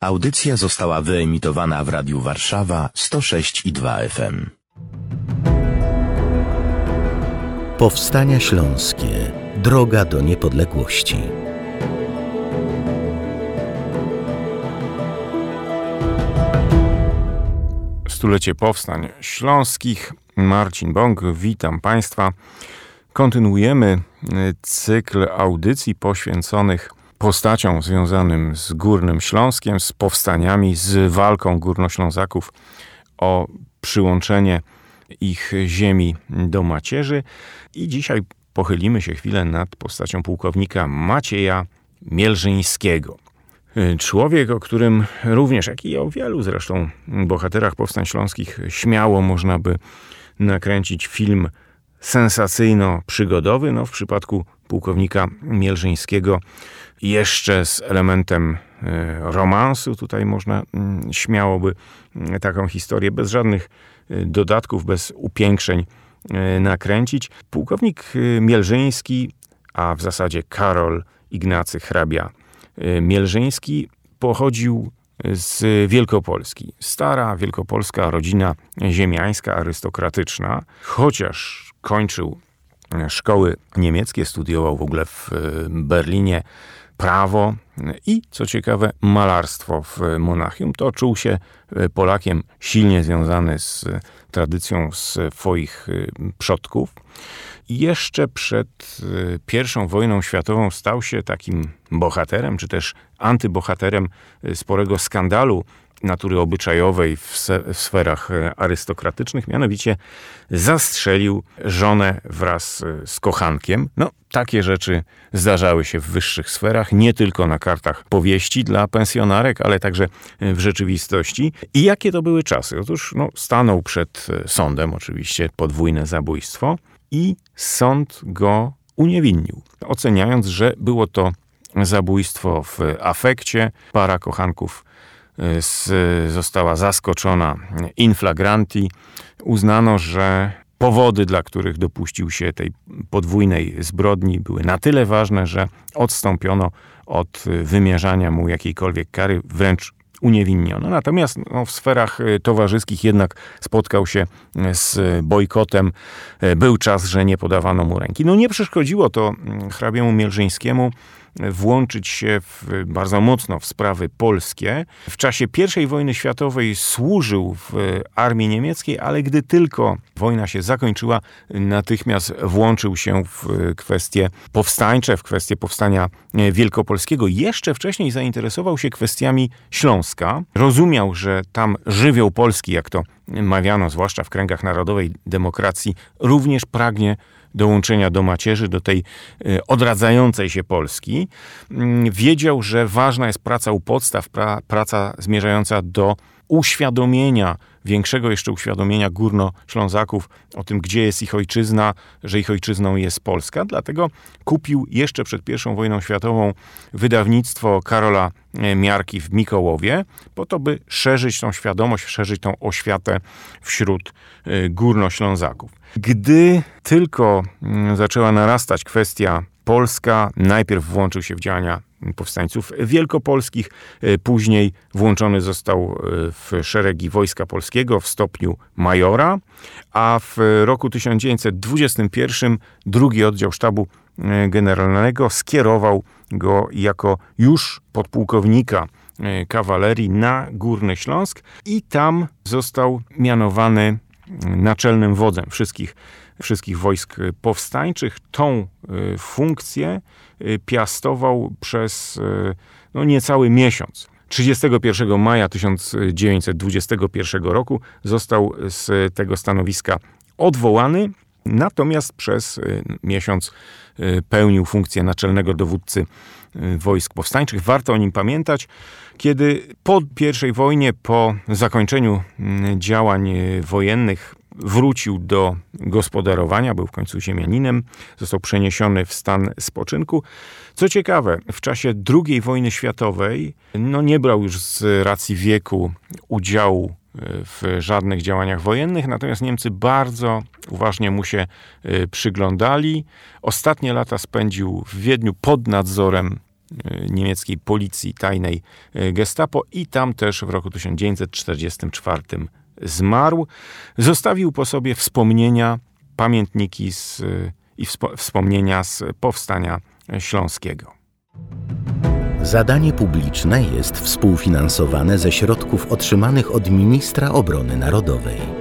Audycja została wyemitowana w Radiu Warszawa 106 i 2 FM. Powstania Śląskie. Droga do niepodległości. Stulecie Powstań Śląskich. Marcin Bąk, witam Państwa. Kontynuujemy cykl audycji poświęconych postaciom związanym z Górnym Śląskiem, z powstaniami, z walką Górnoślązaków o przyłączenie ich ziemi do macierzy. I dzisiaj pochylimy się chwilę nad postacią pułkownika Macieja Mielżyńskiego. Człowiek, o którym również, jak i o wielu zresztą bohaterach powstań śląskich, śmiało można by nakręcić film sensacyjno-przygodowy. No, w przypadku pułkownika Mielżyńskiego jeszcze z elementem e, romansu. Tutaj można mm, śmiałoby mm, taką historię bez żadnych e, dodatków, bez upiększeń e, nakręcić. Pułkownik Mielżyński, a w zasadzie Karol Ignacy Hrabia Mielżyński pochodził z Wielkopolski. Stara wielkopolska rodzina ziemiańska, arystokratyczna, chociaż kończył szkoły niemieckie, studiował w ogóle w Berlinie prawo i, co ciekawe, malarstwo w Monachium. To czuł się Polakiem silnie związany z tradycją swoich przodków. Jeszcze przed I wojną światową stał się takim bohaterem, czy też antybohaterem sporego skandalu natury obyczajowej w, w, sferach arystokratycznych, mianowicie zastrzelił żonę wraz z kochankiem. No, takie rzeczy zdarzały się w wyższych sferach, nie tylko na kartach powieści dla pensjonarek, ale także w rzeczywistości. I jakie to były czasy? Otóż no, stanął przed sądem, oczywiście podwójne zabójstwo, i sąd go uniewinnił, oceniając, że było to zabójstwo w afekcie. Para kochanków z, została zaskoczona in flagranti. Uznano, że powody, dla których dopuścił się tej podwójnej zbrodni, były na tyle ważne, że odstąpiono od wymierzania mu jakiejkolwiek kary, wręcz uniewinniono. Natomiast no, w sferach towarzyskich jednak spotkał się z bojkotem. Był czas, że nie podawano mu ręki. No nie przeszkodziło to hrabiemu Mielżyńskiemu włączyć się w, bardzo mocno w sprawy polskie. W czasie I wojny światowej służył w armii niemieckiej, ale gdy tylko wojna się zakończyła, natychmiast włączył się w kwestie powstańcze, w kwestie powstania wielkopolskiego. Jeszcze wcześniej zainteresował się kwestiami Śląska. Rozumiał, że tam żywioł polski, jak to mawiano, zwłaszcza w kręgach narodowej demokracji, również pragnie dołączenia do macierzy, do tej y, odradzającej się Polski. Mm, wiedział, że ważna jest praca u podstaw, pra, praca zmierzająca do uświadomienia, większego jeszcze uświadomienia górnoślązaków o tym, gdzie jest ich ojczyzna, że ich ojczyzną jest Polska. Dlatego kupił jeszcze przed I wojną światową wydawnictwo Karola e, Miarki w Mikołowie, po to, by szerzyć tą świadomość, szerzyć tą oświatę wśród e, górnoślązaków. Gdy tylko mm, zaczęła narastać kwestia Polska, najpierw włączył się w działania powstańców wielkopolskich, e, później włączony został e, w szeregi Wojska Polskiego w stopniu majora, a w roku 1921 drugi oddział sztabu e, generalnego skierował go jako już podpułkownika kawalerii na Górny Śląsk i tam został mianowany naczelnym wodzem wszystkich, wszystkich wojsk powstańczych. Tą y, funkcję y, piastował przez y, no, niecały miesiąc. 31 maja 1921 roku został z tego stanowiska odwołany, natomiast przez miesiąc pełnił funkcję naczelnego dowódcy wojsk powstańczych. Warto o nim pamiętać, kiedy po I wojnie, po zakończeniu mm, działań wojennych, wrócił do gospodarowania, był w końcu ziemianinem, został przeniesiony w stan spoczynku. Co ciekawe, w czasie II wojny światowej no nie brał już z racji wieku udziału w żadnych działaniach wojennych, natomiast Niemcy bardzo uważnie mu się e, przyglądali. Ostatnie lata spędził w Wiedniu pod nadzorem niemieckiej policji tajnej Gestapo i tam też w roku 1944 zmarł. Zostawił po sobie wspomnienia, pamiętniki z, i wspomnienia z powstania śląskiego. Zadanie publiczne jest współfinansowane ze środków otrzymanych od ministra obrony narodowej.